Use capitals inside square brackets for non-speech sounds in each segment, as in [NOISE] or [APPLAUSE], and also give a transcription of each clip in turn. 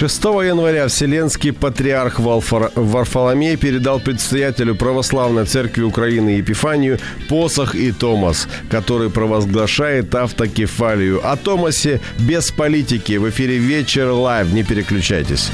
Шестого января Вселенский патриарх Валфар- Варфоломей передал предстоятелю Православной Церкви Украины Епифанию посох и Томос, который провозглашает автокефалию. О Томосе без политики в эфире «Вечер Live». Не переключайтесь.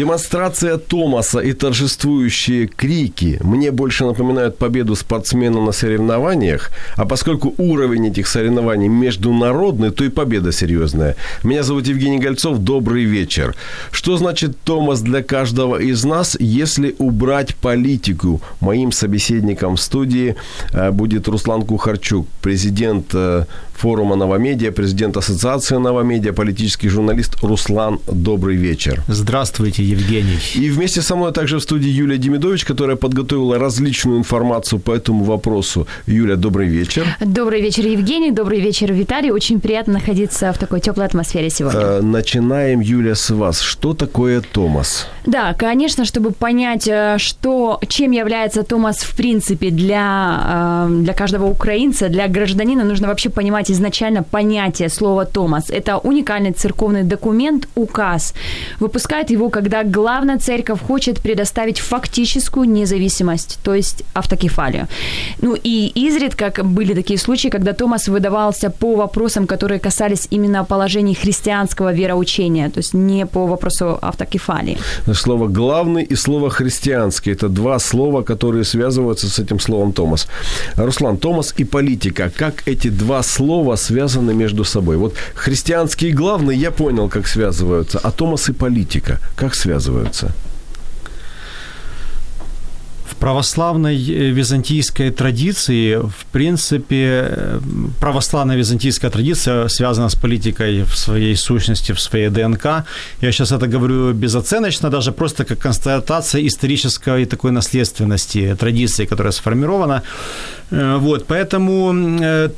Демонстрация Томаса и торжествующие крики мне больше напоминают победу спортсмена на соревнованиях, а поскольку уровень этих соревнований международный, то и победа серьезная. Меня зовут Евгений Гольцов, добрый вечер. Что значит Томас для каждого из нас, если убрать политику? Моим собеседником в студии э, будет Руслан Кухарчук, президент э, форума «Новомедиа», президент Ассоциации «Новомедиа», политический журналист Руслан, добрый вечер. Здравствуйте, Евгений. И вместе со мной также в студии Юлия Демидович, которая подготовила различную информацию по этому вопросу. Юля, добрый вечер. Добрый вечер, Евгений. Добрый вечер, Виталий. Очень приятно находиться в такой теплой атмосфере сегодня. Э, начинаем, Юля, с вас. Что такое Томас? Да, конечно, чтобы понять, э, что, чем является Томас в принципе для, э, для каждого украинца, для гражданина, нужно вообще понимать изначально понятие слова Томас. Это уникальный церковный документ, указ. Выпускает его, когда главная церковь хочет предоставить фактическую независимость, то есть автокефалию. Ну и изредка были такие случаи, когда Томас выдавался по вопросам, которые касались именно положений христианского вероучения, то есть не по вопросу автокефалии. Слово «главный» и слово «христианский» – это два слова, которые связываются с этим словом Томас. Руслан, Томас и политика. Как эти два слова связаны между собой? Вот христианский и главный я понял, как связываются, а Томас и политика как связываются? В православной э, византийской традиции, в принципе, э, православная византийская традиция связана с политикой в своей сущности, в своей ДНК. Я сейчас это говорю безоценочно, даже просто как констатация исторической такой наследственности традиции, которая сформирована. Э, Вот, поэтому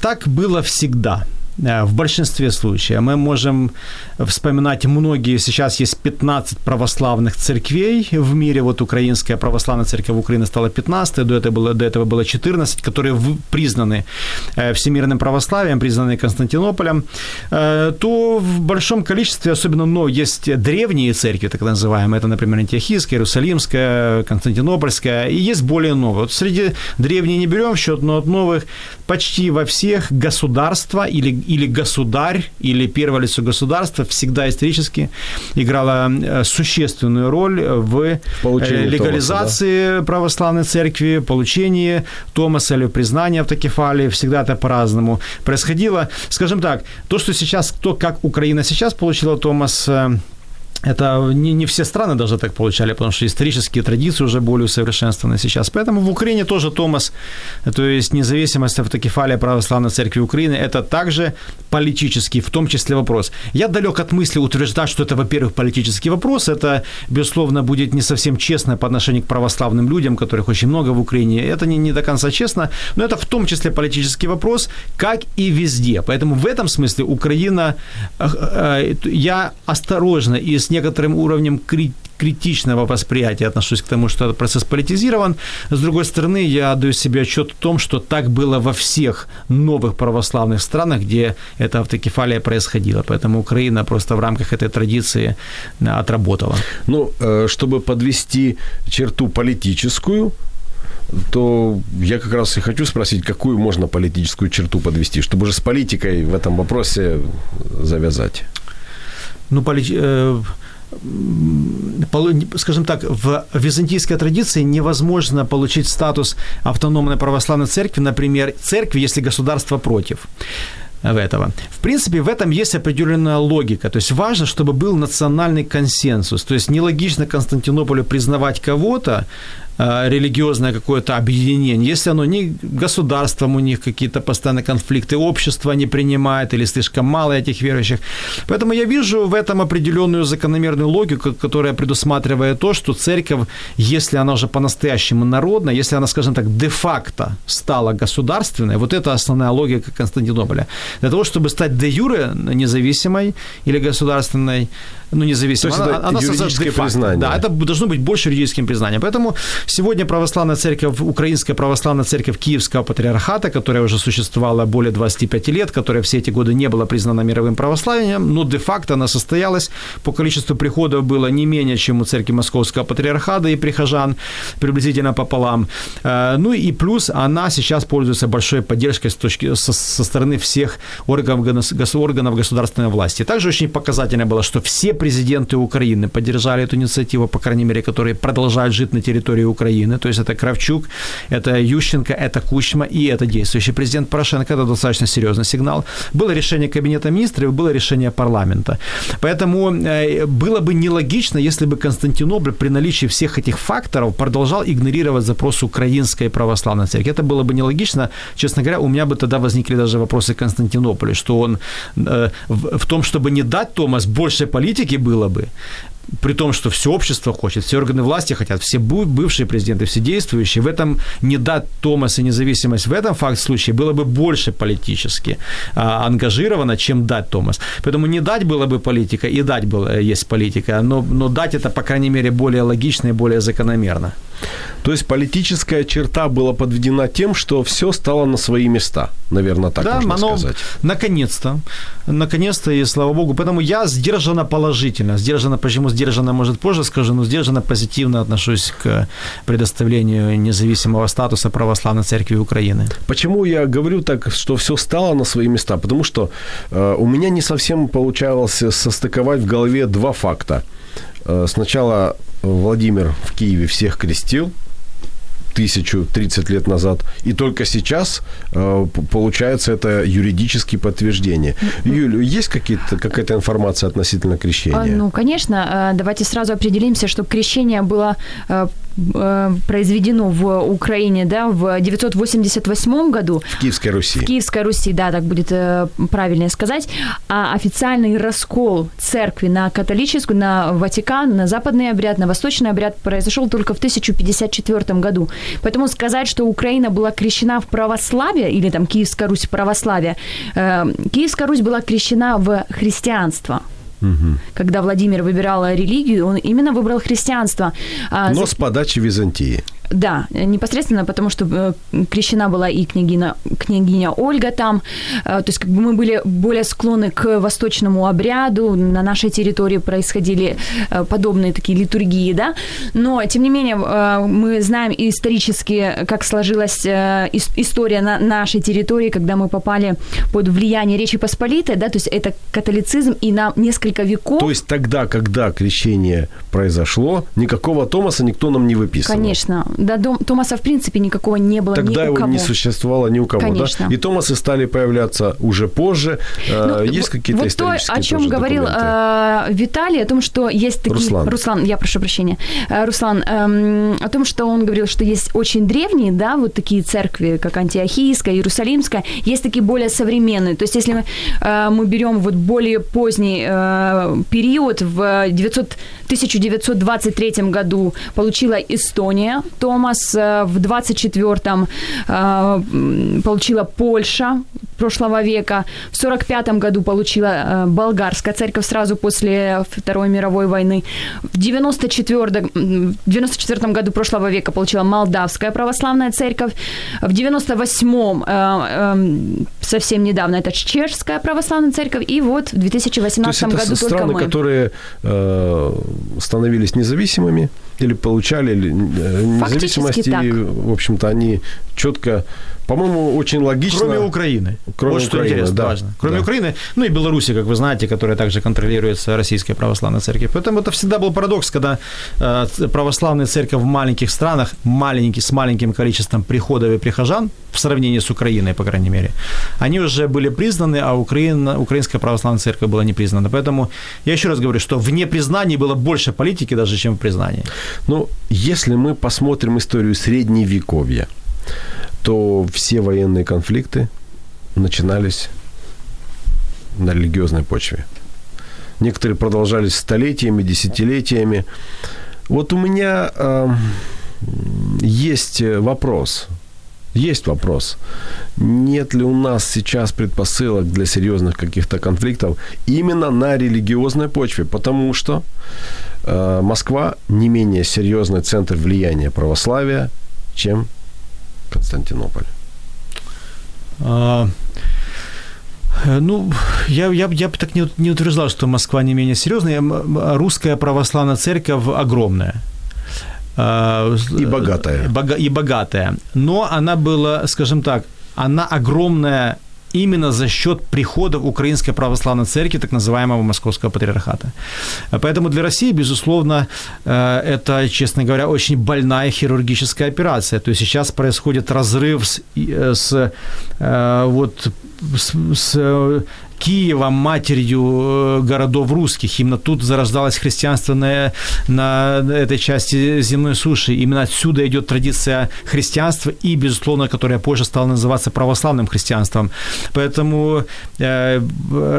так было всегда в большинстве случаев. Мы можем вспоминать многие, сейчас есть 15 православных церквей в мире, вот Украинская православная церковь Украины стала 15, до этого было, до этого было 14, которые признаны всемирным православием, признаны Константинополем, то в большом количестве, особенно, но есть древние церкви, так называемые, это, например, Антиохийская, Иерусалимская, Константинопольская, и есть более новые. Вот среди древних не берем в счет, но от новых почти во всех государства или или государь, или первое лицо государства всегда исторически играла существенную роль в Получении легализации Томаса, да? православной церкви, получении Томаса или признания автокефалии. Всегда это по-разному происходило. Скажем так, то, что сейчас, то, как Украина сейчас получила Томас, это не, не все страны даже так получали, потому что исторические традиции уже более усовершенствованы сейчас. Поэтому в Украине тоже Томас, то есть независимость автокефалия Православной Церкви Украины, это также политический, в том числе вопрос. Я далек от мысли утверждать, что это, во-первых, политический вопрос. Это, безусловно, будет не совсем честно по отношению к православным людям, которых очень много в Украине. Это не, не до конца честно, но это в том числе политический вопрос, как и везде. Поэтому в этом смысле Украина, я осторожно и с некоторым уровнем критичного восприятия отношусь к тому, что этот процесс политизирован. С другой стороны, я даю себе отчет в том, что так было во всех новых православных странах, где эта автокефалия происходила. Поэтому Украина просто в рамках этой традиции отработала. Ну, чтобы подвести черту политическую, то я как раз и хочу спросить, какую можно политическую черту подвести, чтобы уже с политикой в этом вопросе завязать. Ну, поли... скажем так, в византийской традиции невозможно получить статус автономной православной церкви, например, церкви, если государство против этого. В принципе, в этом есть определенная логика. То есть важно, чтобы был национальный консенсус. То есть нелогично Константинополю признавать кого-то, религиозное какое-то объединение, если оно не государством у них какие-то постоянные конфликты, общество не принимает или слишком мало этих верующих. Поэтому я вижу в этом определенную закономерную логику, которая предусматривает то, что церковь, если она уже по-настоящему народная, если она, скажем так, де-факто стала государственной, вот это основная логика Константинополя. Для того, чтобы стать де-юре независимой или государственной, ну, независимо. То есть она, это юридическое признание. Да, это должно быть больше юридическим признанием. Поэтому сегодня православная церковь, Украинская православная церковь Киевского патриархата, которая уже существовала более 25 лет, которая все эти годы не была признана мировым православием, но де-факто она состоялась. По количеству приходов было не менее, чем у церкви Московского патриархата и прихожан, приблизительно пополам. Э, ну и плюс она сейчас пользуется большой поддержкой с точки, со, со стороны всех органов, органов государственной власти. Также очень показательно было, что все президенты Украины поддержали эту инициативу, по крайней мере, которые продолжают жить на территории Украины. То есть это Кравчук, это Ющенко, это Кучма и это действующий президент Порошенко. Это достаточно серьезный сигнал. Было решение Кабинета министров, было решение парламента. Поэтому э, было бы нелогично, если бы Константинополь при наличии всех этих факторов продолжал игнорировать запрос украинской православной церкви. Это было бы нелогично. Честно говоря, у меня бы тогда возникли даже вопросы Константинополя, что он э, в том, чтобы не дать Томас больше политики, было бы, при том, что все общество хочет, все органы власти хотят, все бывшие президенты, все действующие, в этом не дать Томаса независимость в этом факт случае было бы больше политически а, ангажировано, чем дать Томас. Поэтому не дать было бы политика, и дать было, э, есть политика, но, но дать это, по крайней мере, более логично и более закономерно. То есть политическая черта была подведена тем, что все стало на свои места, наверное, так да, можно оно, сказать. Наконец-то, наконец-то, и слава богу. Поэтому я сдержанно положительно, сдержанно, почему сдержанно, может, позже скажу, но сдержанно позитивно отношусь к предоставлению независимого статуса православной церкви Украины. Почему я говорю так, что все стало на свои места? Потому что э, у меня не совсем получалось состыковать в голове два факта. Э, сначала Владимир в Киеве всех крестил, тысячу тридцать лет назад, и только сейчас э, получается это юридические подтверждения. Юль, есть какие-то, какая-то информация относительно крещения? А, ну, конечно. Э, давайте сразу определимся, что крещение было Э, произведено в Украине, да, в 988 году. В Киевской Руси. В Киевской Руси, да, так будет э, правильнее сказать. А официальный раскол церкви на католическую, на Ватикан, на западный обряд, на восточный обряд произошел только в 1054 году. Поэтому сказать, что Украина была крещена в православие, или там Киевская Русь в православие, э, Киевская Русь была крещена в христианство. Угу. Когда Владимир выбирал религию, он именно выбрал христианство. А, Но За... с подачи Византии. Да, непосредственно, потому что э, крещена была и княгиня, княгиня Ольга там. Э, то есть как бы мы были более склонны к восточному обряду. На нашей территории происходили э, подобные такие литургии, да. Но, тем не менее, мы знаем исторически, как сложилась история на нашей территории, когда мы попали под влияние Речи Посполитой, да, то есть это католицизм, и на несколько веков... То есть тогда, когда крещение произошло, никакого Томаса никто нам не выписывал? Конечно, до Дом, Томаса, в принципе, никакого не было Тогда ни его у кого. не существовало ни у кого, Конечно. да? И Томасы стали появляться уже позже. Э, ну, Есть какие-то вот исторические то, о чем говорил э, Виталий, о том, что есть такие... Руслан. Руслан, я прошу прощения. Э, Руслан, э, о том, что он говорил, что есть очень древние, да, вот такие церкви, как Антиохийская, Иерусалимская, есть такие более современные. То есть если мы, э, мы берем вот более поздний э, период, в 900, 1923 году получила Эстония, Томас э, в 24-м э, получила Польша прошлого века, в 45-м году получила э, болгарская церковь сразу после Второй мировой войны, в 94-м 94 году прошлого века получила Молдавская православная церковь, в 98-м совсем недавно это Чешская православная церковь, и вот в 2018 То есть это году страны, которые э, становились независимыми, или получали э, независимости, так. в общем-то, они четко, по-моему, очень логично. Кроме Украины. Кроме вот что Украины, интересно, да, важно. Кроме да. Украины, ну и Беларуси, как вы знаете, которая также контролируется Российской Православной Церковью. Поэтому это всегда был парадокс, когда э, православная церковь в маленьких странах, маленький, с маленьким количеством приходов и прихожан, в сравнении с Украиной, по крайней мере, они уже были признаны, а Украина, Украинская Православная Церковь была не признана. Поэтому я еще раз говорю, что в непризнании было больше политики даже, чем в признании. Ну, если мы посмотрим историю средневековья, то все военные конфликты начинались на религиозной почве. Некоторые продолжались столетиями, десятилетиями. Вот у меня э, есть вопрос. Есть вопрос. Нет ли у нас сейчас предпосылок для серьезных каких-то конфликтов именно на религиозной почве? Потому что э, Москва не менее серьезный центр влияния православия, чем Константинополь. А, э, Ну, я, я, я бы так не, не утверждал, что Москва не менее серьезная. М- Русская православная церковь огромная. А, И богатая. Бога- и богатая. Но она была, скажем так, она огромная именно за счет приходов Украинской Православной Церкви, так называемого Московского Патриархата. Поэтому для России, безусловно, э, это, честно говоря, очень больная хирургическая операция. То есть сейчас происходит разрыв с, э, с э, вот с, с э, Киевом, матерью э, городов русских. Именно тут зарождалось христианство на, на этой части земной суши. Именно отсюда идет традиция христианства и, безусловно, которая позже стала называться православным христианством. Поэтому э,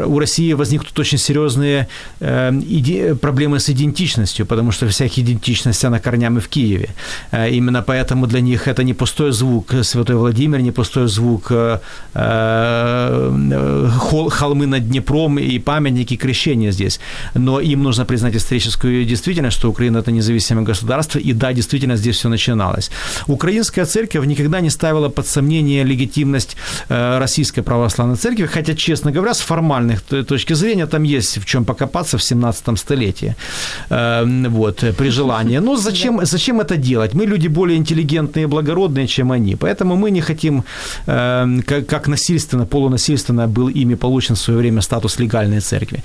у России возникнут очень серьезные э, иде- проблемы с идентичностью, потому что вся их идентичность, она корнями в Киеве. Э, именно поэтому для них это не пустой звук Святой Владимир, не пустой звук э, э, хол- холмы над Днепром и памятники крещения здесь. Но им нужно признать историческую действительность, что Украина – это независимое государство, и да, действительно, здесь все начиналось. Украинская церковь никогда не ставила под сомнение легитимность э, Российской Православной Церкви, хотя, честно говоря, с формальных точки зрения там есть в чем покопаться в 17 столетии, Э, вот, при желании. Но зачем, зачем это делать? Мы люди более интеллигентные и благородные, чем они, поэтому мы не хотим, э, как, насильственно, полунасильственно был ими получен свое время статус легальной церкви.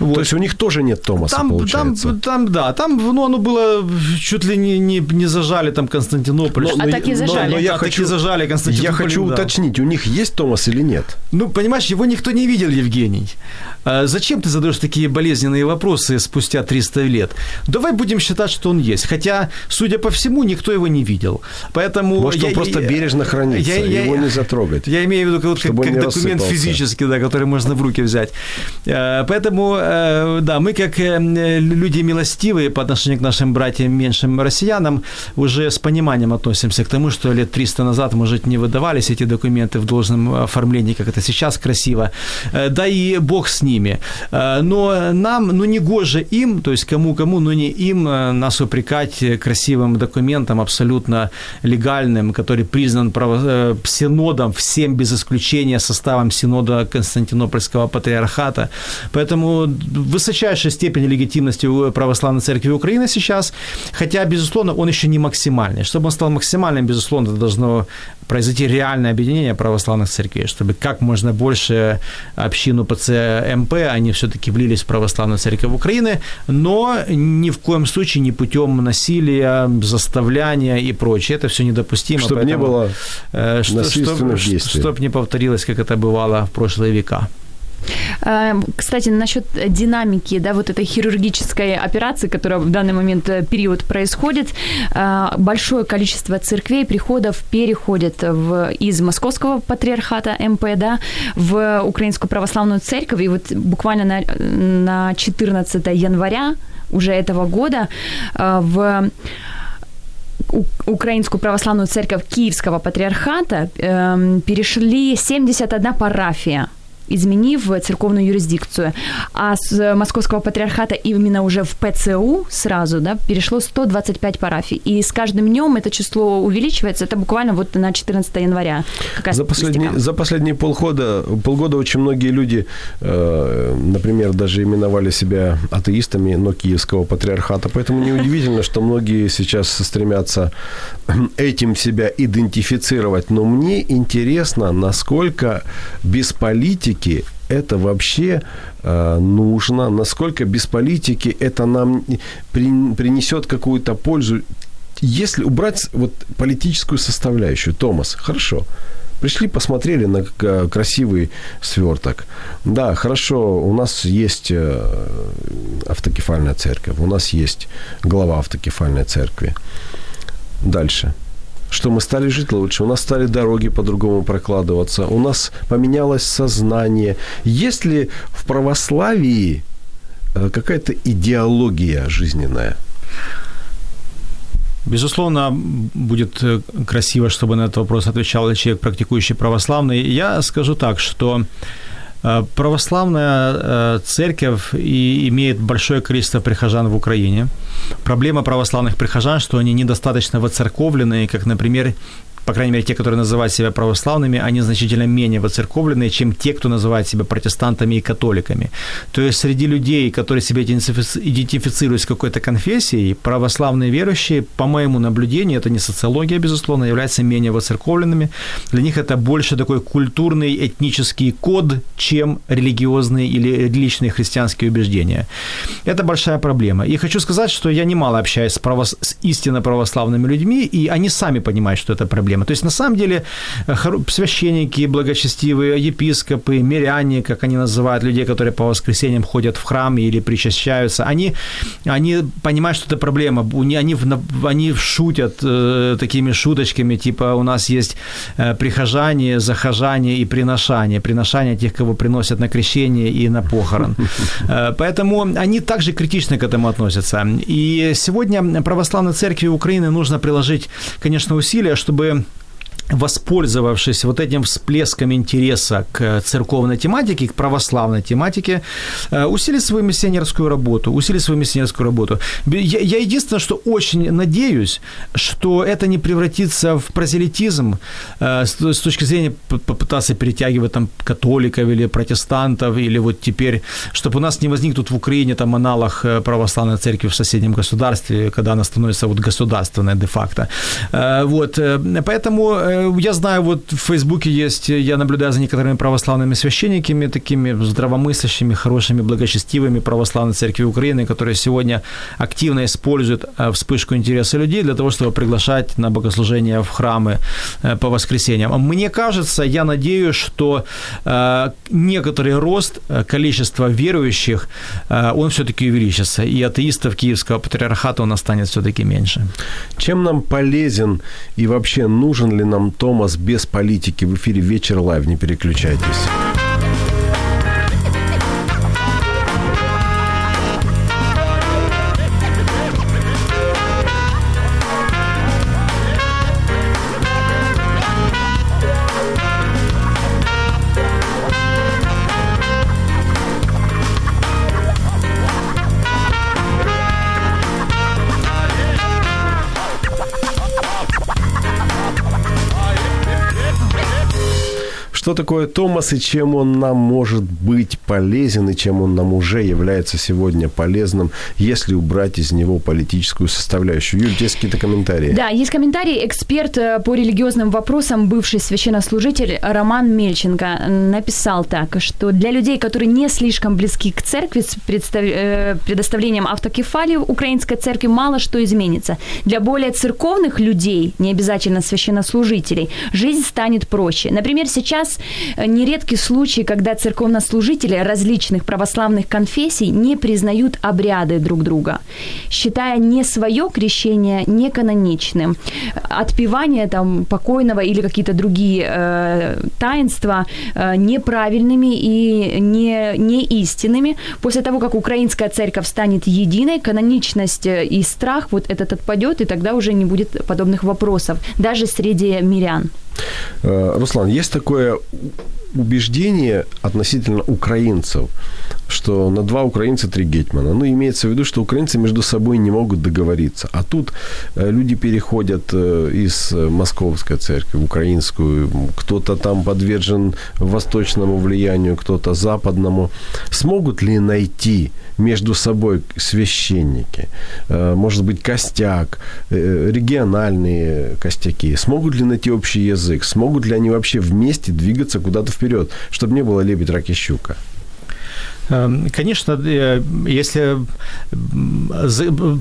Вот. То есть у них тоже нет Томаса, Там, там, получается. там, да, там, ну, оно было чуть ли не, не, не зажали там Константинополь. Но- А но так я- и зажали. Но, но я так хочу, зажали Константинополь. я хочу да. уточнить, у них есть Томас или нет? Ну, понимаешь, его никто не видел, Евгений. А зачем ты задаешь такие болезненные вопросы спустя 300 лет? Давай будем считать, что он есть. Хотя, судя по всему, никто его не видел. Поэтому... Может, он просто бережно хранится, его не затрогать. Я имею в виду как, Чтобы он как не документ рассыпался. физический, да, который можно руки взять. Э, Поэтому, э, да, мы как э, люди милостивые по отношению к нашим братьям, меньшим россиянам, уже с пониманием относимся к тому, что лет 300 назад, может, не выдавались эти документы в должном оформлении, как это сейчас красиво. Да и Бог с ними. Но нам, ну, не гоже им, то есть кому-кому, но не им нас упрекать красивым документом, абсолютно легальным, который признан синодом, всем без исключения составом синода Константинопольского патриархата. Поэтому высочайшая степень легитимности у православной церкви Украины сейчас, хотя, безусловно, он еще не максимальный. Чтобы он стал максимальным, безусловно, должно произойти реальное объединение православных церквей, чтобы как можно больше общин УПЦ МП, они все-таки влились в православную церковь Украины, но ни в коем случае не путем насилия, заставляния и прочее. Это все недопустимо. Чтобы не было э, что- насильственных чтоб- действий. Чтоб не повторилось, как это бывало в прошлые века. Эм, Кстати, насчет динамики, да, вот этой хирургической операции, которая в данный момент э, период происходит, э, большое количество церквей, приходов переходит в, из Московского патриархата МП, да, в Украинскую православную церковь, и вот буквально на, на 14 января уже этого года э, в Украинскую православную церковь Киевского патриархата эм, перешли 71 парафия изменив церковную юрисдикцию. А с Московского патриархата именно уже в ПЦУ сразу да, перешло 125 парафий. И с каждым днем это число увеличивается. Это буквально вот на 14 января. За последние, за последние полгода, полгода очень многие люди, э, например, даже именовали себя атеистами, но Киевского патриархата. Поэтому неудивительно, что многие сейчас стремятся [CLEARS THROAT] этим себя идентифицировать. Но мне интересно, насколько без политики это вообще э, нужно, насколько без политики это нам при, принесет какую-то пользу. Если убрать вот политическую составляющую, Томас, хорошо, пришли, посмотрели на красивый сверток. Да, хорошо, у нас есть э, автокефальная церковь, у нас есть глава автокефальной церкви. Дальше что мы стали жить лучше, у нас стали дороги по-другому прокладываться, у нас поменялось сознание. Есть ли в православии э, какая-то идеология жизненная? Безусловно, будет э, красиво, чтобы на этот вопрос отвечал человек, практикующий православный. Я скажу так, что православная церковь и имеет большое количество прихожан в Украине. Проблема православных прихожан, что они недостаточно воцерковлены, как, например, по крайней мере, те, которые называют себя православными, они значительно менее воцерковленные, чем те, кто называет себя протестантами и католиками. То есть среди людей, которые себя идентифицируют с какой-то конфессией, православные верующие, по моему наблюдению, это не социология, безусловно, являются менее воцерковленными. Для них это больше такой культурный этнический код, чем религиозные или личные христианские убеждения. Это большая проблема. И хочу сказать, что я немало общаюсь с, право... с истинно православными людьми, и они сами понимают, что это проблема проблема. То есть, на самом деле, э, священники, благочестивые, епископы, миряне, как они называют, людей, которые по воскресеньям ходят в храм или причащаются, они, они понимают, что это проблема. Они, они шутят э, такими шуточками, типа у нас есть э, прихожане, захожане и приношание. Приношание тех, кого приносят на крещение и на похорон. Э, поэтому они также критично к этому относятся. И сегодня православной церкви Украины нужно приложить, конечно, усилия, чтобы воспользовавшись вот этим всплеском интереса к церковной тематике, к православной тематике, э, усилить свою миссионерскую работу, усилить свою миссионерскую работу. Я, я единственное, что очень надеюсь, что это не превратится в прозелитизм э, с, с точки зрения попытаться перетягивать там католиков или протестантов, или вот теперь, чтобы у нас не возник тут в Украине там аналог э, православной церкви в соседнем государстве, когда она становится вот государственной де-факто. Вот, поэтому я знаю, вот в Фейсбуке есть, я наблюдаю за некоторыми православными священниками, такими здравомыслящими, хорошими, благочестивыми православной церкви Украины, которые сегодня активно используют э, вспышку интереса людей для того, чтобы приглашать на богослужение в храмы э, по воскресеньям. Мне кажется, я надеюсь, что некоторый рост количества верующих, он все-таки увеличится, и атеистов Киевского патриархата у нас станет все-таки меньше. Чем нам полезен и вообще нужен ли нам Томос без политики в эфире «Вечер Live». Не переключайтесь. Что такое Томас и чем он нам может быть полезен, и чем он нам уже является сегодня полезным, если убрать из него политическую составляющую? Юль, есть какие-то комментарии? Да, есть комментарий. Эксперт э, по религиозным вопросам, бывший священнослужитель Роман Мельченко написал так, что для людей, которые не слишком близки к церкви с представ... Э, предоставлением автокефалии украинской церкви мало что изменится. Для более церковных людей, не обязательно священнослужителей, жизнь станет проще. Например, сейчас нас э, нередкий случай, когда церковнослужители различных православных конфессий не признают обряды друг друга, считая не свое крещение неканоничным. Отпевание там покойного или какие-то другие э, таинства э, неправильными и не, не истинными. После того, как украинская церковь станет единой, каноничность э, и страх вот этот отпадет, и тогда уже не будет подобных вопросов, даже среди мирян. Э, Руслан, есть такое убеждение относительно украинцев, что на два украинца три гетмана. Ну, имеется в виду, что украинцы между собой не могут договориться. А тут э, люди переходят э, из московской церкви в украинскую, кто-то там подвержен восточному влиянию, кто-то западному. Смогут ли найти между собой священники, э, может быть, костяк, региональные костяки, смогут ли найти общий язык, смогут ли они вообще вместе двигаться куда-то вперед, чтобы не было лебедь, раки, щука? Эм, конечно, э, если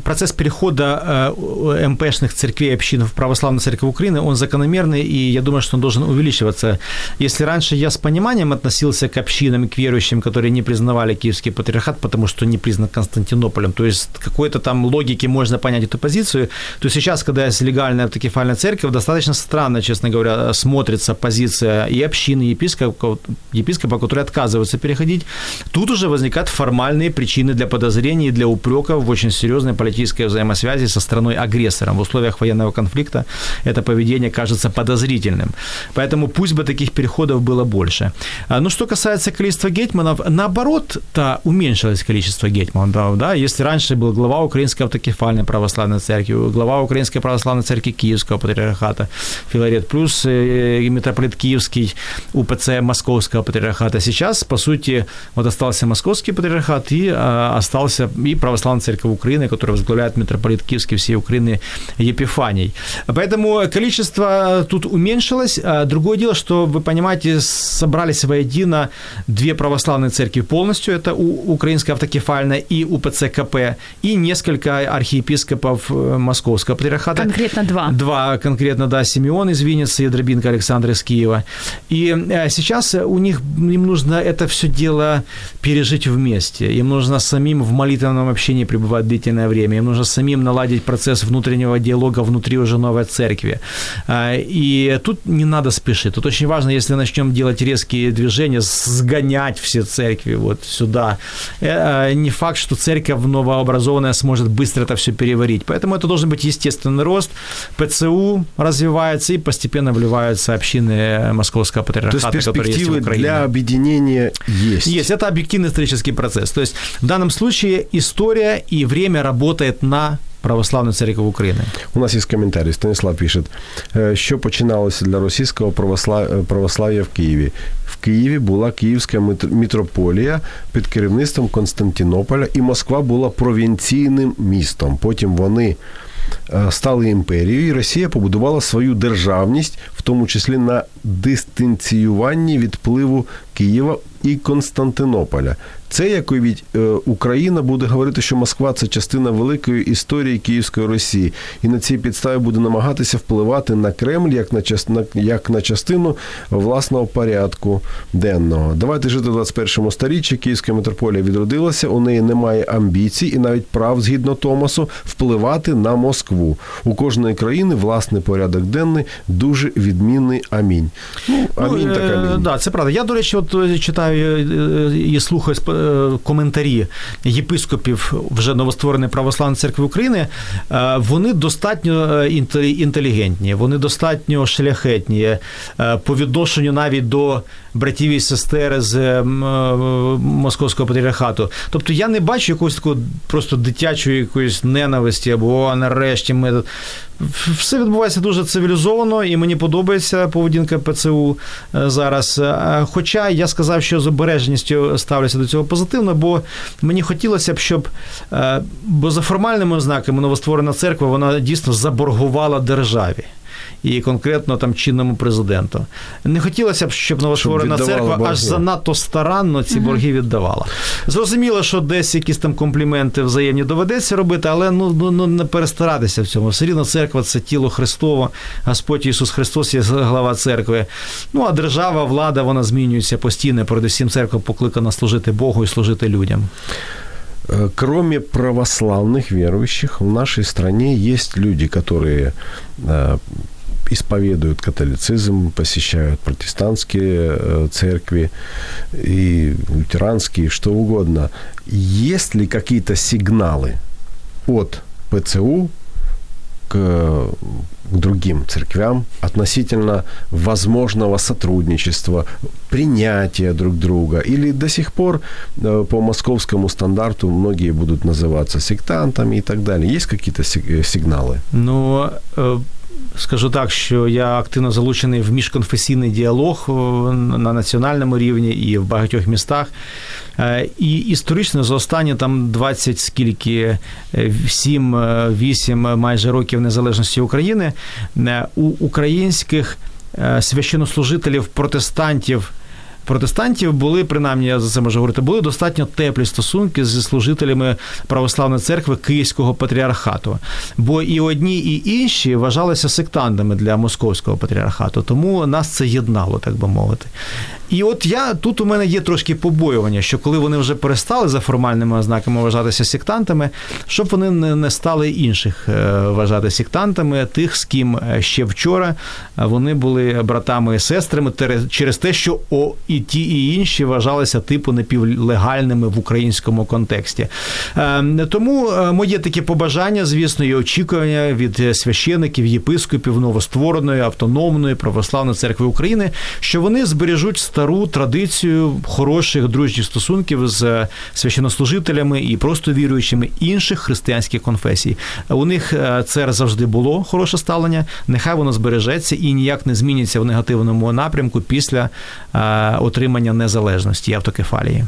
процесс перехода э, МПшных церквей общин в православную церковь Украины, он закономерный, и я думаю, что он должен увеличиваться. Если раньше я с пониманием относился к общинам и к верующим, которые не признавали Киевский патриархат, потому что не признан Константинополем, то есть какой-то там логики можно понять эту позицию, то сейчас, когда есть легальная автокефальная церковь, достаточно странно, честно говоря, смотрится позиция и общины, и епископа, епископа которые отказываются переходить. Тут уже возникают формальные причины для подозрений и для упреков в очень серьезной политической взаимосвязи со страной-агрессором. В условиях военного конфликта это поведение кажется подозрительным. Поэтому пусть бы таких переходов было больше. А, ну, что касается количества гетманов, наоборот-то уменьшилось количество гетманов. Да? Если раньше был глава Украинской автокефальной православной церкви, глава Украинской православной церкви Киевского патриархата, Филарет, плюс э, митрополит Киевский УПЦ Московского патриархата. Сейчас, по сути, вот остался Московский патриархат и а, остался и Православная Церковь Украины, которая возглавляет митрополит Киевский всей Украины Епифаний. Поэтому количество тут уменьшилось. А, другое дело, что, вы понимаете, собрались воедино две православные церкви полностью, это Украинская автокефальная и УПЦ КП, и несколько архиепископов э, Московского патриархата. Конкретно два. Два, конкретно, да, Симеон из Винницы и Дробинка Александр из Киева. И э, сейчас у них, им нужно это все дело пережить жить вместе. Им нужно самим в молитвенном общении пребывать длительное время. Им нужно самим наладить процесс внутреннего диалога внутри уже новой церкви. А, и тут не надо спешить. Тут очень важно, если начнем делать резкие движения, сгонять все церкви вот сюда. Э, а, не факт, что церковь новообразованная сможет быстро это все переварить. Поэтому это должен быть естественный рост. ПЦУ развивается и постепенно вливаются общины Московского патриархата, То есть которые есть в Украине. для объединения есть? Есть. Это объективный исторический процесс. То есть в данном случае история и время работает на Православної церкви України. У нас є коментарі. Станіслав пише, що починалося для російського православ'я в Києві. В Києві була Київська мітрополія під керівництвом Константинополя, і Москва була провінційним містом. Потім вони стали імперією, і Росія побудувала свою державність, в тому числі на дистанціюванні від впливу Києва і Константинополя. Це як від е, Україна буде говорити, що Москва це частина великої історії Київської Росії, і на цій підставі буде намагатися впливати на Кремль як на частина, як на частину власного порядку денного. Давайте жити в 21 сторіччі. Київська митрополія відродилася. У неї немає амбіцій і навіть прав згідно Томасу впливати на Москву. У кожної країни власний порядок денний дуже відмінний. Амінь. Ну, амінь ну, так амінь. Да, це правда. Я, до речі, от е, читаю е, і слухаю Е, коментарі єпископів вже новоствореної православної церкви України, е, вони достатньо е, інтелігентні, вони достатньо шляхетні по відношенню навіть до братів і сестер з московського патріархату. Тобто я не бачу якогось такого просто дитячої якоїсь ненависті або нарешті ми все відбувається дуже цивілізовано, і мені подобається поведінка ПЦУ е, зараз. Е, хоча я сказав, що з обережністю ставлюся до цього позитивно, бо мені хотілося б, щоб е, бо за формальними ознаками новостворена церква вона дійсно заборгувала державі і конкретно там чинному президенту. Не хотілося б, щоб новостворена щоб церква борги. аж занадто старанно ці борги віддавала. Зрозуміло, що десь якісь там компліменти взаємні доведеться робити, але ну, ну, ну не перестаратися в цьому. Все рівно церква це тіло Христово, Господь Ісус Христос є глава церкви. Ну а держава, влада, вона змінюється постійно. Передусім, церква покликана служити Богу і служити людям. Э, кроме православных верующих, в нашей стране есть люди, которые э, исповедуют католицизм, посещают протестантские э, церкви и лютеранские, что угодно. Есть ли какие-то сигналы от ПЦУ к, к другим церквям относительно возможного сотрудничества, принятия друг друга. Или до сих пор э, по московскому стандарту многие будут называться сектантами и так далее. Есть какие-то сигналы? Ну, скажу так, що я активно залучений в міжконфесійний діалог на національному рівні і в багатьох містах. І історично за останні там 20 скільки 7-8 майже років незалежності України у українських священнослужителів протестантів протестантів були, принаймні, я за це можу говорити, були достатньо теплі стосунки зі служителями православної церкви Київського патріархату. Бо і одні, і інші вважалися сектантами для московського патріархату, тому нас це єднало, так би мовити. І от я тут у мене є трошки побоювання, що коли вони вже перестали за формальними ознаками вважатися сектантами, щоб вони не стали інших е, вважати сектантами, тих, з ким е, ще вчора вони були братами і сестрами, через те, що о, і ті, і інші вважалися типу напівлегальними в українському контексті. Е, тому моє таке побажання, звісно, і очікування від священиків, єпископів новоствореної автономної православної церкви України, що вони збережуть стару традицію хороших дружніх стосунків з священнослужителями і просто віруючими інших християнських конфесій. У них е, це завжди було хороше ставлення. Нехай воно збережеться і ніяк не зміниться в негативному напрямку після е, отримання незалежності автокефалії.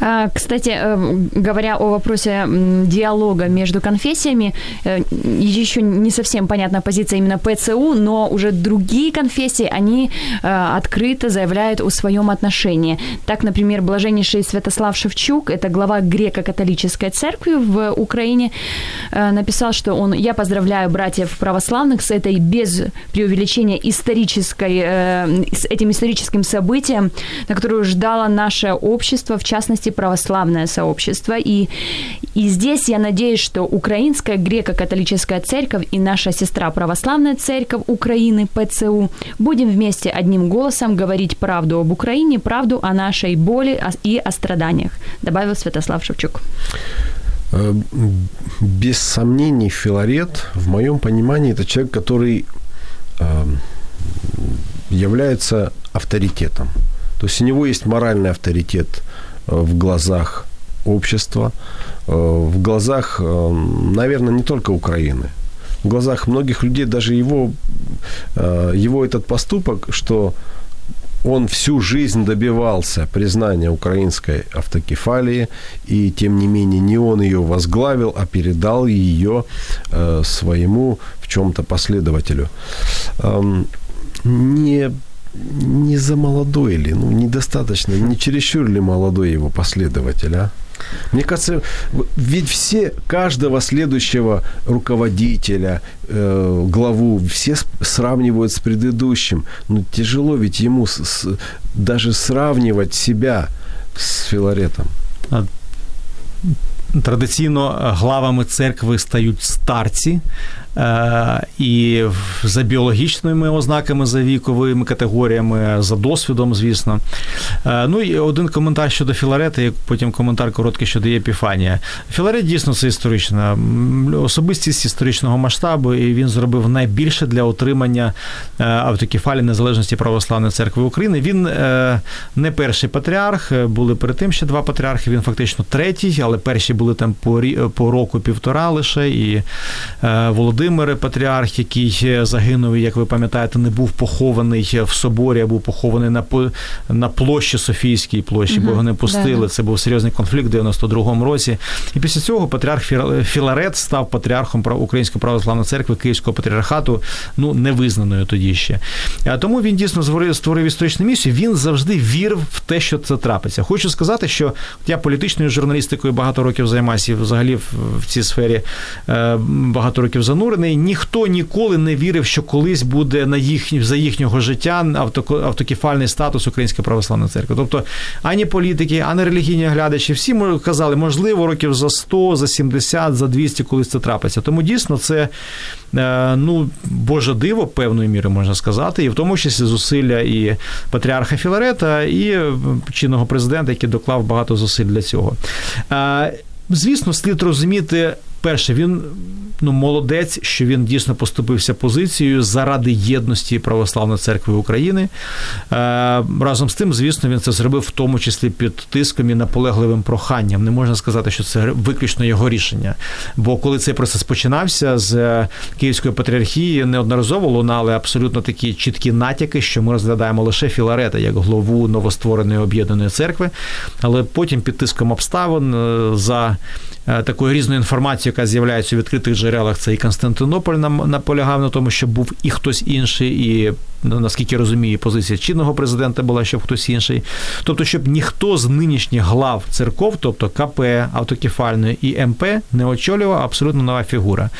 А, кстати, э, говоря о вопросе диалога между конфессиями, э, еще не совсем понятна позиция именно ПЦУ, но уже другие конфессии, они э, открыто заявляют о своем отношении. Так, например, блаженнейший Святослав Шевчук, это глава греко-католической церкви в Украине, написал, что он, я поздравляю братьев православных с этой без преувеличения исторической, с этим историческим событием, на которое ждало наше общество в частности, православное сообщество. И, и здесь я надеюсь, что Украинская греко-католическая церковь и наша сестра православная церковь Украины, ПЦУ, будем вместе одним голосом говорить правду об Украине, правду о нашей боли и о страданиях, добавил Святослав Шевчук. Э, без сомнений, Филарет, в моем понимании, это человек, который э, является авторитетом. То есть у него есть моральный авторитет в глазах общества, э, в глазах, э, наверное, не только Украины, в глазах многих людей, даже его, его этот поступок, что он всю жизнь добивался признания украинской автокефалии, и тем не менее не он ее возглавил, а передал ее своему в чем-то последователю. Эм, не не за молодой ли, ну, недостаточно, не чересчур ли молодой его последователь, а? Мне кажется, ведь все, каждого следующего руководителя, э, главу, все сравнивают с предыдущим. Ну, тяжело ведь ему с, с, даже сравнивать себя с Филаретом. Традиційно главами церкви стають старці, і за біологічними ознаками, за віковими категоріями, за досвідом, звісно. Е, ну і один коментар щодо Філарета, і потім коментар короткий щодо Єпіфанія. Філарет дійсно це історична особистість історичного масштабу, і він зробив найбільше для отримання е, автокефалі незалежності православної церкви України. Він не перший патріарх, були перед тим ще два патріархи. Він фактично третій, але перші були там по року півтора лише і Володимир. Володимир Патріарх, який загинув, як ви пам'ятаєте, не був похований в соборі, а був похований на на площі Софійській площі, угу, бо його не пустили. Да. Це був серйозний конфлікт в 92-му році. І після цього патріарх Філарет став патріархом Української православної церкви Київського патріархату, ну невизнаною тоді ще. А тому він дійсно створив історичну місію. Він завжди вірив в те, що це трапиться. Хочу сказати, що я політичною журналістикою багато років займаюся, взагалі в цій сфері е, багато років занурений створений, ніхто ніколи не вірив, що колись буде на їх за їхнього життя автокефальний статус Української православної церкви. Тобто ані політики, ані релігійні глядачі, всі казали, можливо, років за 100, за 70, за 200 колись це трапиться. Тому дійсно це е, ну боже диво певною мірою можна сказати, і в тому числі зусилля і патріарха Філарета, і чинного президента, який доклав багато зусиль для цього. Е, звісно, слід розуміти перше, він ну, молодець, що він дійсно поступився позицією заради єдності Православної церкви України. Е, разом з тим, звісно, він це зробив в тому числі під тиском і наполегливим проханням. Не можна сказати, що це виключно його рішення. Бо коли цей процес починався з Київської патріархії, неодноразово лунали абсолютно такі чіткі натяки, що ми розглядаємо лише Філарета як главу новоствореної об'єднаної церкви, але потім під тиском обставин е, за Е, такою різною інформацією, яка з'являється у відкритих джерелах, це і Константинополь нам наполягав на тому, щоб був і хтось інший, і ну, наскільки розумію, позиція чинного президента була, щоб хтось інший. Тобто, щоб ніхто з нинішніх глав церков, тобто КП, автокефальної і МП, не очолював абсолютно нова фігура.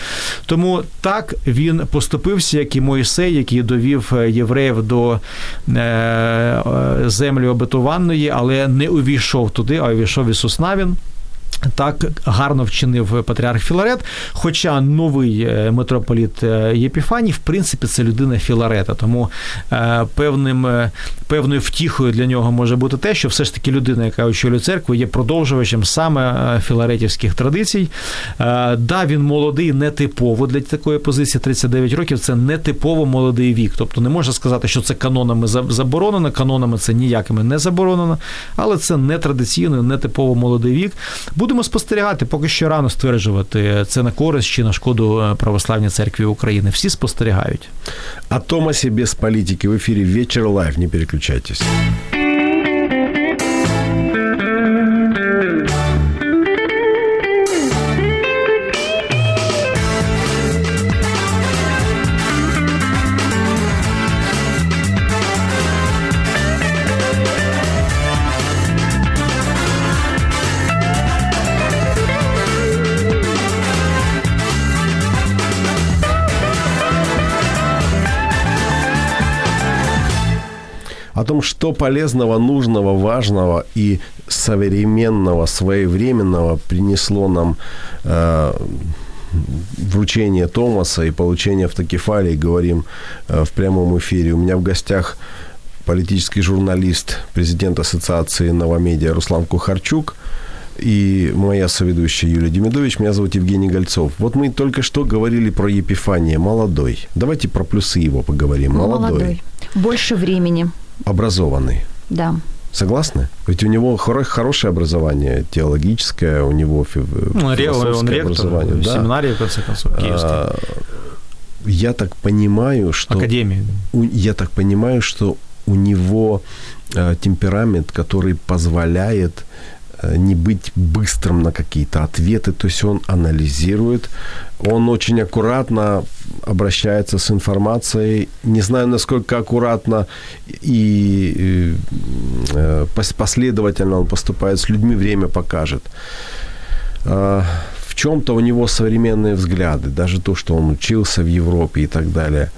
Тому так він поступився, як і Моїсей, який довів е, євреїв до е, землі обетованої, але не увійшов туди, а увійшов Ісус Навін. Так гарно вчинив патріарх Філарет. Хоча новий е, митрополіт е, Єпіфаній, в принципі, це людина Філарета. Тому е, певним, певною втіхою для нього може бути те, що все ж таки людина, яка очолює церкву, є продовжувачем саме філаретівських традицій. Да, він молодий, нетипово для такої позиції 39 років. Це нетипово молодий вік. Тобто не можна сказати, що це канонами заборонено, канонами це ніякими не заборонено, але це нетрадиційно, нетипово молодий вік. Будемо спостерігати, поки що рано стверджувати, це на користь чи на шкоду е, православній церкві України. Всі спостерігають. О Томосі без політики в ефірі вечір Live». Не переключайтесь. О том, что полезного, нужного, важного и современного, своевременного принесло нам э, вручение Томаса и получение автокефалии, говорим э, в прямом эфире. У меня в гостях политический журналист, президент Ассоциации Новомедиа Руслан Кухарчук и моя соведущая Юлия Демидович. Меня зовут Евгений Гольцов. Вот мы только что говорили про Епифания, молодой. Давайте про плюсы его поговорим. Молодой. молодой. Больше времени образованный. Да. Согласны? Ведь у него хоро- хорошее образование теологическое, у него фи- ну, философское он ректор, образование. Да. Семинарии, в конце концов, А, я так понимаю, что... Академии. У, я так понимаю, что у него э, темперамент, который позволяет не быть быстрым на какие-то ответы, то есть он анализирует, он очень аккуратно обращается с информацией, не знаю, насколько аккуратно и э, последовательно он поступает с людьми, время покажет. А, в чем-то у него современные взгляды, даже то, что он учился в Европе и так далее.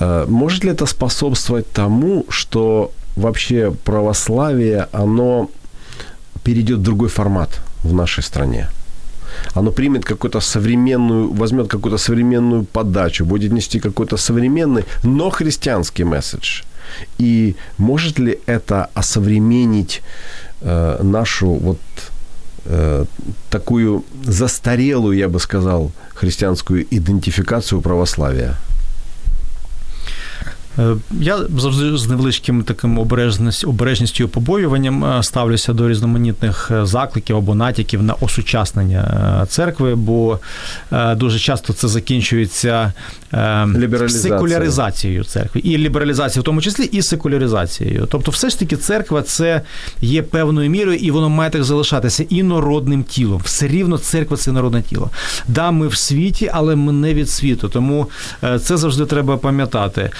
А, может ли это способствовать тому, что вообще православие, оно перейдет в другой формат в нашей стране. Оно примет какую-то современную, возьмет какую-то современную подачу, будет нести какой-то современный, но христианский месседж. И может ли это осовременить э, нашу вот э, такую застарелую, я бы сказал, христианскую идентификацию православия? Е, я завжди з невеличким таким обережність, обережністю і побоюванням е, ставлюся до різноманітних е, закликів або натяків на осучаснення церкви, бо дуже часто це закінчується секуляризацією церкви і лібералізацією, в тому числі і секуляризацією. Тобто, все ж таки, церква це є певною мірою, і воно має так залишатися інородним тілом. Все рівно церква це народне тіло. Да, ми в світі, але ми не від світу. Тому це завжди треба пам'ятати.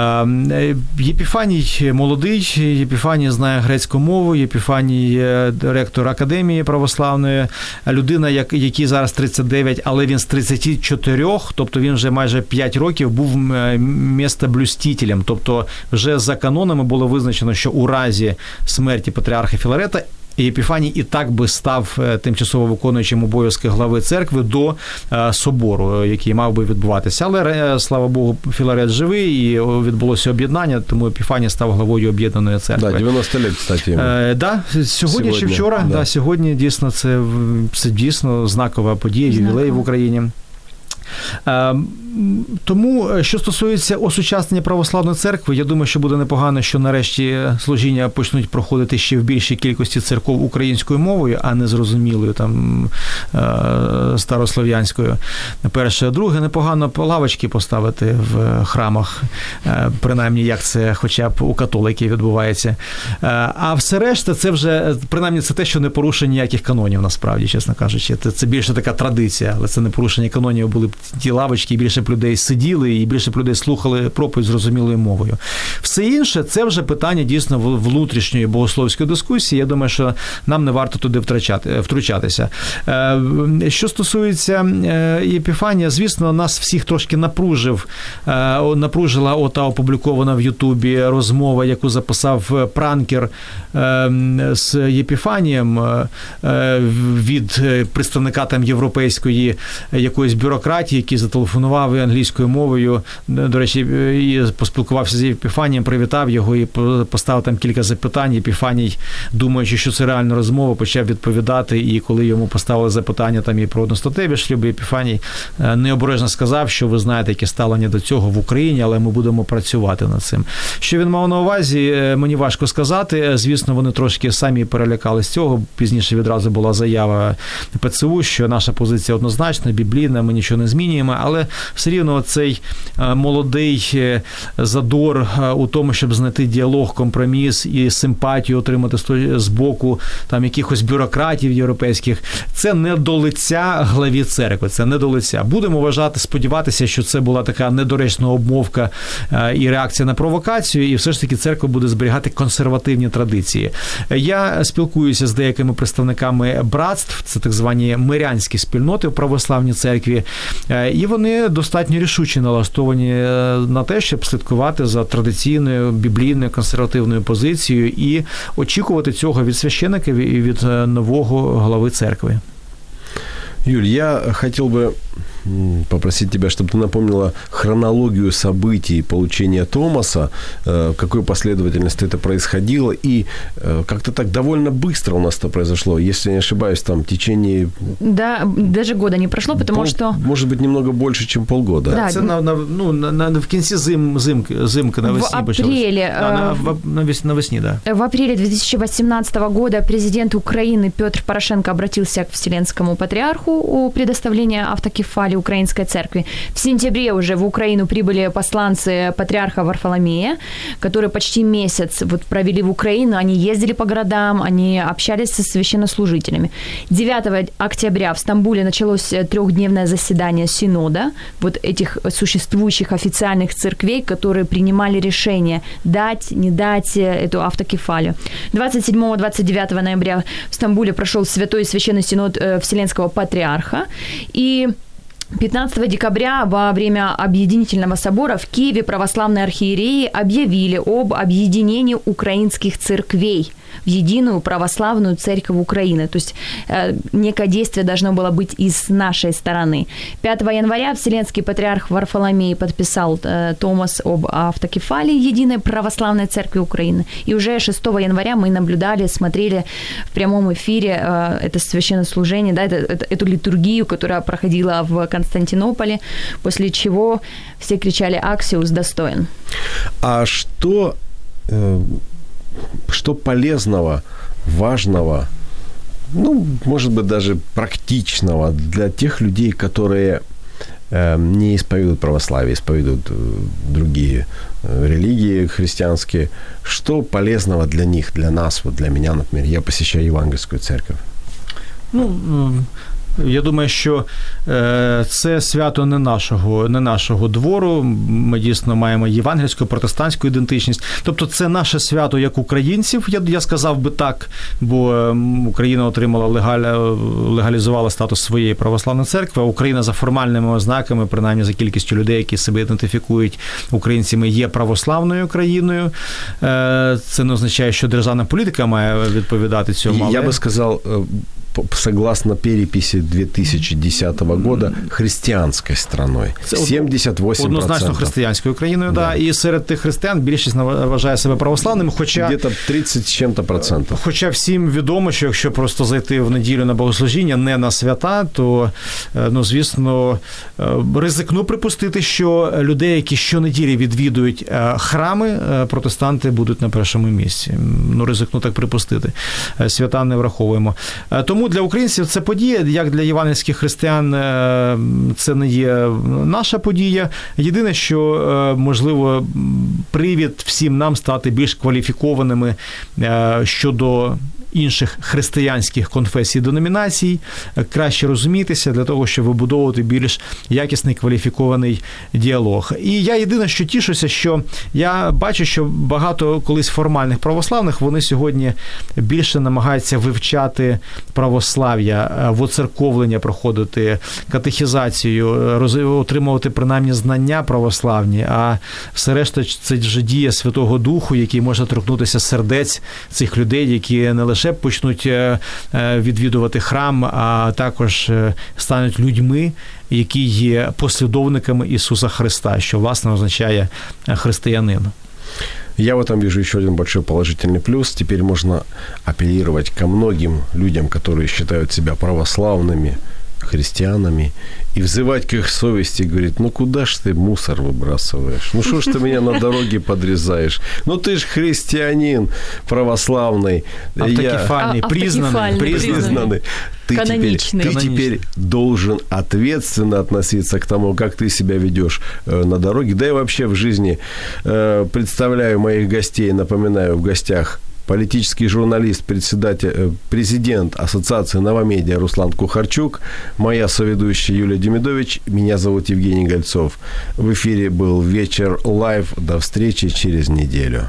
Е, Єпіфаній молодий, Єпіфаній знає грецьку мову, Єпіфаній ректор академії православної, людина, який зараз 39, але він з 34, тобто він вже майже 5 років був містоблюстителем. Тобто, вже за канонами було визначено, що у разі смерті патріарха Філарета і Єпіфаній і так би став е, тимчасово виконуючим обов'язки глави церкви до е, собору, який мав би відбуватися. Але слава Богу, Філарет живий і відбулося об'єднання, тому Епіфаній став главою об'єднаної церкви. Да, 90 лет, кстати. Е, да, сьогодні, сьогодні чи вчора, да. да. сьогодні дійсно це, це дійсно знакова подія, ювілей в Україні. Ем, тому, е, що стосується осучаснення православної церкви, я думаю, що буде непогано, що нарешті служіння почнуть проходити ще в більшій кількості церков українською мовою, а не зрозумілою там е, старослов'янською. Перше, друге, непогано лавочки поставити в храмах, е, принаймні як це, хоча б у католиків відбувається. А все решта, це вже принаймні це те, що не порушення ніяких канонів, насправді, чесно кажучи. Це більше така традиція, але це не порушення канонів були б ті лавочки, більше людей сиділи, і більше б людей слухали проповідь зрозумілою мовою. Все інше це вже питання дійсно внутрішньої богословської дискусії. Я думаю, що нам не варто туди втрачати, втручатися. Е, що стосується е, Єпіфанія, звісно, нас всіх трошки напружив, е, напружила ота опублікована в Ютубі розмова, яку записав пранкер з Єпіфанієм від представника там європейської якоїсь бюрократії, який зателефонував і англійською мовою. До речі, і поспілкувався з Епіфанієм, привітав його і поставив там кілька запитань. Епіфаній, думаючи, що це реальна розмова, почав відповідати. І коли йому поставили запитання там і про одностатеві шлюби, Епіфаній е, необережно сказав, що ви знаєте, яке ставлення до цього в Україні, але ми будемо працювати над цим. Що він мав на увазі, е, мені важко сказати. Звісно, вони трошки самі перелякали з цього. Пізніше відразу була заява ПЦУ, що наша позиція однозначна, біблійна, ми нічого не змінюємо, але все рівно цей е, молодий е, задор е, у тому, щоб знайти діалог, компроміс і симпатію отримати з боку там якихось бюрократів європейських, це не до лиця главі церкви. Це не до лиця. Будемо вважати, сподіватися, що це була така недоречна обмовка і реакція на провокацію, і все ж таки церква буде зберігати консервативні традиції. Я спілкуюся з деякими представниками братств, це так звані мирянські спільноти в православній церкві, і вони достатньо рішуче налаштовані е, на те, щоб слідкувати за традиційною біблійною консервативною позицією і очікувати цього від священиків і від е, нового глави церкви. Юль, я хотел бы попросить тебя, чтобы ты напомнила хронологию событий получения Томаса, э, в какой последовательности это происходило, и э, как-то так довольно быстро у нас это произошло, если не ошибаюсь, там в течение... Да, даже года не прошло, потому пол, что... Может быть, немного больше, чем полгода. Да, это на, на, ну, на, на, в конце зим, зимки, зимка навесні В апреле... А, на, в, навесні, навесні, да. В апреле 2018 года президент Украины Петр Порошенко обратился к Вселенскому патриарху о предоставлении автокефалии Украинской церкви. В сентябре уже в Украину прибыли посланцы патриарха Варфоломея, которые почти месяц вот провели в Украину. Они ездили по городам, они общались со священнослужителями. 9 октября в Стамбуле началось трехдневное заседание Синода, вот этих существующих официальных церквей, которые принимали решение дать, не дать эту автокефалию. 27-29 ноября в Стамбуле прошел Святой Священный Синод э, Вселенского Патриарха, и 15 декабря во время объединительного собора в Киеве православные архиереи объявили об объединении украинских церквей в единую православную церковь Украины. То есть э, некое действие должно было быть и с нашей стороны. 5 января Вселенский патриарх Варфоломей подписал э, Томас об автокефалии Единой православной церкви Украины. И уже 6 января мы наблюдали, смотрели в прямом эфире э, это священнослужение, да, это, это, эту литургию, которая проходила в Константинополе, после чего все кричали «Аксиус достоин». А что э, что полезного, важного, ну, может быть, даже практичного для тех людей, которые э, не исповедуют православие, исповедуют э, другие э, религии христианские. Что полезного для них, для нас, вот для меня, например, я посещаю евангельскую церковь? Ну, Я думаю, що е, це свято не нашого, не нашого двору. Ми дійсно маємо євангельську, протестантську ідентичність. Тобто, це наше свято як українців. Я я сказав би так, бо ем, Україна отримала легаль, легалізувала статус своєї православної церкви. а Україна за формальними ознаками, принаймні за кількістю людей, які себе ідентифікують українцями, є православною країною. Е, це не означає, що державна політика має відповідати цьому. Але... Я би сказав, е, согласно переписи 2010 года, христианской страной. 78%. Однозначно християнською країною, да. да. І серед тих християн більшість вважає себе православними, хоча... Где-то 30 з чим-то процентів. Хоча всім відомо, що якщо просто зайти в неділю на богослужіння, не на свята, то, е, ну, звісно, е, ризикну припустити, що людей, які щонеділі відвідують е, храми, протестанти будуть на першому місці. Ну, ризикну так припустити. Свята не враховуємо. Тому тому для українців це подія, як для іванівських християн, е, це не є наша подія. Єдине, що е, можливо привід всім нам стати більш кваліфікованими е, щодо інших християнських конфесій деномінацій, краще розумітися для того, щоб вибудовувати більш якісний кваліфікований діалог. І я єдине, що тішуся, що я бачу, що багато колись формальних православних вони сьогодні більше намагаються вивчати православ'я, воцерковлення проходити, катехізацію, отримувати принаймні знання православні, а все решта це вже дія Святого Духу, який може торкнутися сердець цих людей, які не лише лише почнуть е, е, відвідувати храм, а також е, стануть людьми, які є послідовниками Ісуса Христа, що власне означає християнин. Я в этом вижу еще один большой положительный плюс. Теперь можно апеллировать ко многим людям, которые считают себя православными, христианами и взывать к их совести, говорит, ну куда ж ты мусор выбрасываешь? Ну что ж ты меня на дороге подрезаешь? Ну ты ж христианин православный. Автокефальный, я... признанный, признанный. Ты теперь, ты теперь должен ответственно относиться к тому, как ты себя ведешь э, на дороге, да и вообще в жизни. Э, представляю моих гостей, напоминаю, в гостях политический журналист, председатель, э, президент Ассоциации Новомедиа Руслан Кухарчук, моя соведущая Юлия Демидович, меня зовут Евгений Гольцов. В эфире был вечер Live. До встречи через неделю.